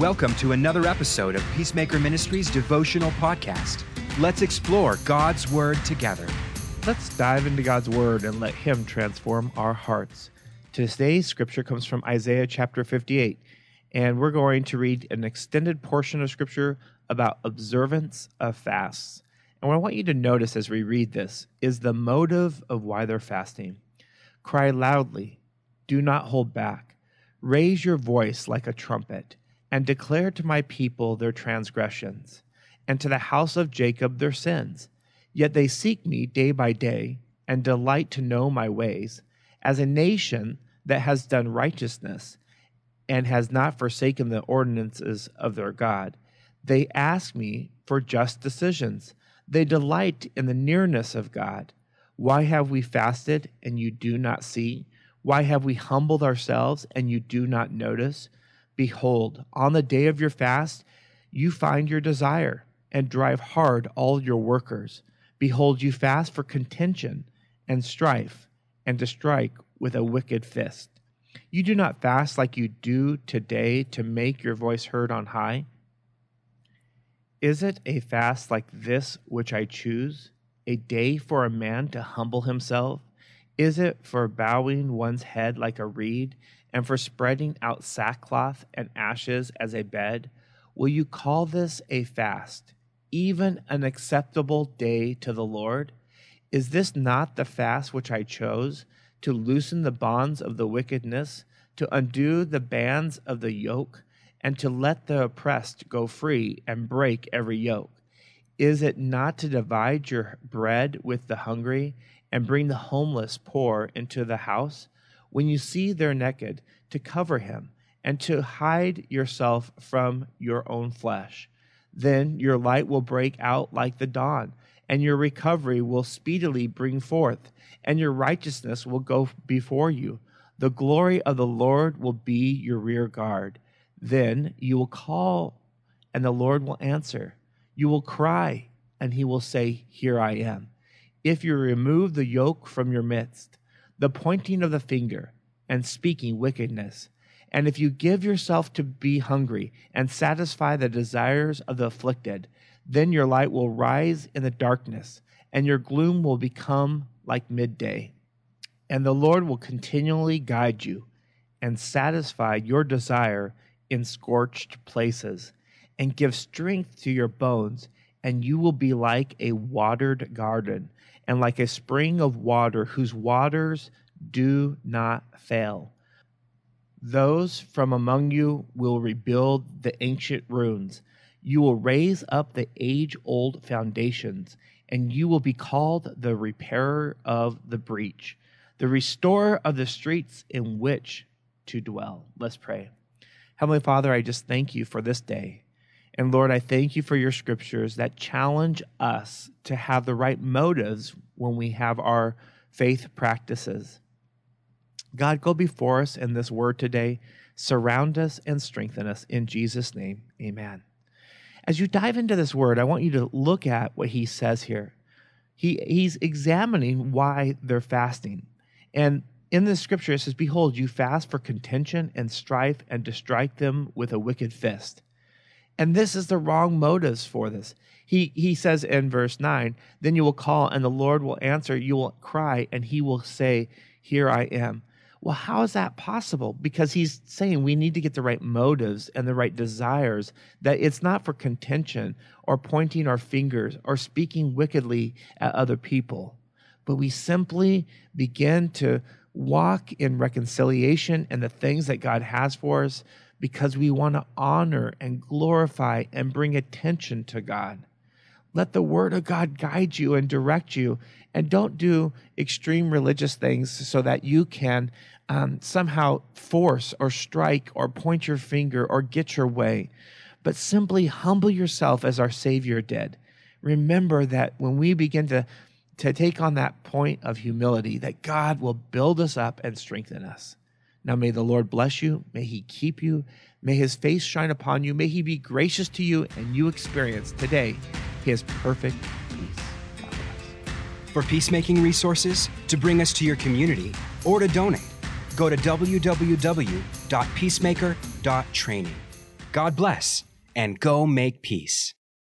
Welcome to another episode of Peacemaker Ministries devotional podcast. Let's explore God's Word together. Let's dive into God's Word and let Him transform our hearts. Today's scripture comes from Isaiah chapter 58, and we're going to read an extended portion of scripture about observance of fasts. And what I want you to notice as we read this is the motive of why they're fasting. Cry loudly, do not hold back. Raise your voice like a trumpet and declare to my people their transgressions, and to the house of Jacob their sins. Yet they seek me day by day, and delight to know my ways, as a nation that has done righteousness, and has not forsaken the ordinances of their God. They ask me for just decisions. They delight in the nearness of God. Why have we fasted, and you do not see? Why have we humbled ourselves, and you do not notice? Behold, on the day of your fast, you find your desire and drive hard all your workers. Behold, you fast for contention and strife and to strike with a wicked fist. You do not fast like you do today to make your voice heard on high. Is it a fast like this which I choose, a day for a man to humble himself? Is it for bowing one's head like a reed and for spreading out sackcloth and ashes as a bed? Will you call this a fast, even an acceptable day to the Lord? Is this not the fast which I chose, to loosen the bonds of the wickedness, to undo the bands of the yoke, and to let the oppressed go free and break every yoke? Is it not to divide your bread with the hungry and bring the homeless poor into the house? when you see they're naked, to cover him, and to hide yourself from your own flesh. Then your light will break out like the dawn, and your recovery will speedily bring forth, and your righteousness will go before you. The glory of the Lord will be your rear guard. Then you will call, and the Lord will answer. You will cry, and he will say, Here I am. If you remove the yoke from your midst, the pointing of the finger, and speaking wickedness. And if you give yourself to be hungry and satisfy the desires of the afflicted, then your light will rise in the darkness, and your gloom will become like midday. And the Lord will continually guide you and satisfy your desire in scorched places, and give strength to your bones, and you will be like a watered garden and like a spring of water whose waters do not fail. Those from among you will rebuild the ancient ruins. You will raise up the age old foundations, and you will be called the repairer of the breach, the restorer of the streets in which to dwell. Let's pray. Heavenly Father, I just thank you for this day. And Lord, I thank you for your scriptures that challenge us to have the right motives when we have our faith practices. God, go before us in this word today. Surround us and strengthen us. In Jesus' name, amen. As you dive into this word, I want you to look at what he says here. He, he's examining why they're fasting. And in the scripture, it says, Behold, you fast for contention and strife and to strike them with a wicked fist. And this is the wrong motives for this. He, he says in verse 9, Then you will call, and the Lord will answer. You will cry, and he will say, Here I am. Well, how is that possible? Because he's saying we need to get the right motives and the right desires, that it's not for contention or pointing our fingers or speaking wickedly at other people, but we simply begin to walk in reconciliation and the things that God has for us because we want to honor and glorify and bring attention to God. Let the word of God guide you and direct you. And don't do extreme religious things so that you can um, somehow force or strike or point your finger or get your way. But simply humble yourself as our Savior did. Remember that when we begin to, to take on that point of humility, that God will build us up and strengthen us. Now may the Lord bless you. May he keep you. May his face shine upon you. May he be gracious to you and you experience today his perfect peace. For peacemaking resources, to bring us to your community, or to donate, go to www.peacemaker.training. God bless, and go make peace.